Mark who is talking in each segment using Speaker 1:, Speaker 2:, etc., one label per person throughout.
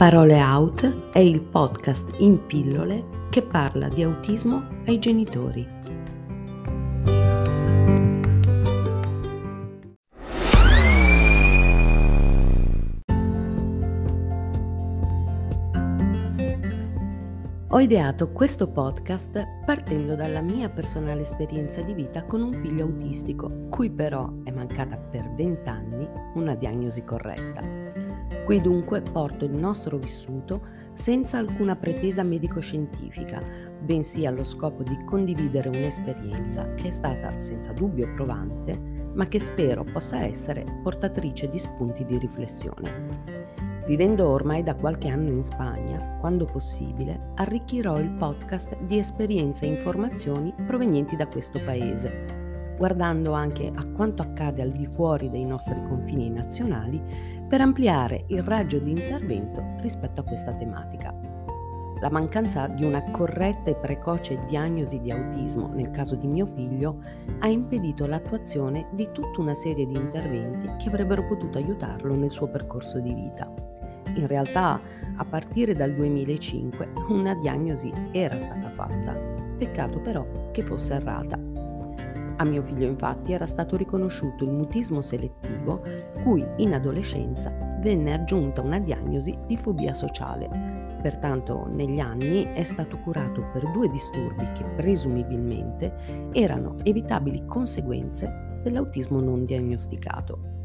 Speaker 1: Parole Out è il podcast in pillole che parla di autismo ai genitori. Ho ideato questo podcast partendo dalla mia personale esperienza di vita con un figlio autistico, cui però è mancata per vent'anni una diagnosi corretta. Qui dunque porto il nostro vissuto senza alcuna pretesa medico-scientifica, bensì allo scopo di condividere un'esperienza che è stata senza dubbio provante, ma che spero possa essere portatrice di spunti di riflessione. Vivendo ormai da qualche anno in Spagna, quando possibile, arricchirò il podcast di esperienze e informazioni provenienti da questo paese, guardando anche a quanto accade al di fuori dei nostri confini nazionali per ampliare il raggio di intervento rispetto a questa tematica. La mancanza di una corretta e precoce diagnosi di autismo nel caso di mio figlio ha impedito l'attuazione di tutta una serie di interventi che avrebbero potuto aiutarlo nel suo percorso di vita. In realtà, a partire dal 2005, una diagnosi era stata fatta. Peccato però che fosse errata a mio figlio infatti era stato riconosciuto il mutismo selettivo, cui in adolescenza venne aggiunta una diagnosi di fobia sociale. Pertanto negli anni è stato curato per due disturbi che presumibilmente erano evitabili conseguenze dell'autismo non diagnosticato.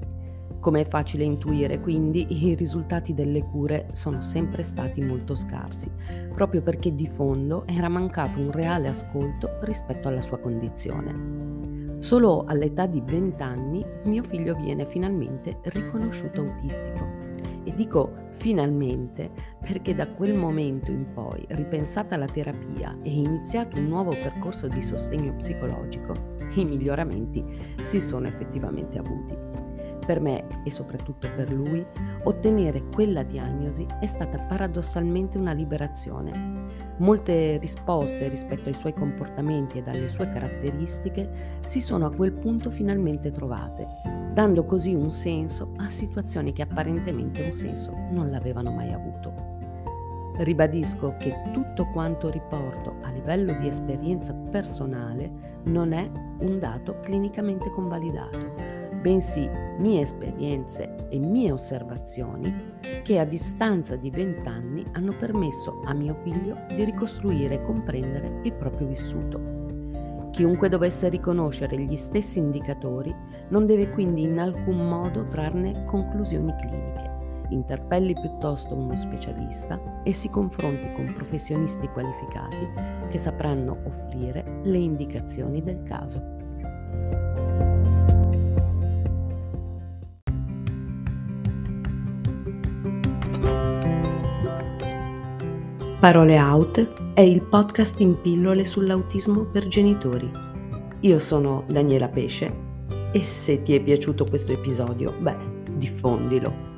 Speaker 1: Come è facile intuire, quindi, i risultati delle cure sono sempre stati molto scarsi, proprio perché di fondo era mancato un reale ascolto rispetto alla sua condizione. Solo all'età di 20 anni mio figlio viene finalmente riconosciuto autistico. E dico finalmente perché da quel momento in poi, ripensata la terapia e iniziato un nuovo percorso di sostegno psicologico, i miglioramenti si sono effettivamente avuti. Per me e soprattutto per lui, ottenere quella diagnosi è stata paradossalmente una liberazione Molte risposte rispetto ai suoi comportamenti ed alle sue caratteristiche si sono a quel punto finalmente trovate, dando così un senso a situazioni che apparentemente un senso non l'avevano mai avuto. Ribadisco che tutto quanto riporto a livello di esperienza personale non è un dato clinicamente convalidato bensì mie esperienze e mie osservazioni che a distanza di vent'anni hanno permesso a mio figlio di ricostruire e comprendere il proprio vissuto. Chiunque dovesse riconoscere gli stessi indicatori non deve quindi in alcun modo trarne conclusioni cliniche. Interpelli piuttosto uno specialista e si confronti con professionisti qualificati che sapranno offrire le indicazioni del caso. Parole Out è il podcast in pillole sull'autismo per genitori. Io sono Daniela Pesce e se ti è piaciuto questo episodio, beh, diffondilo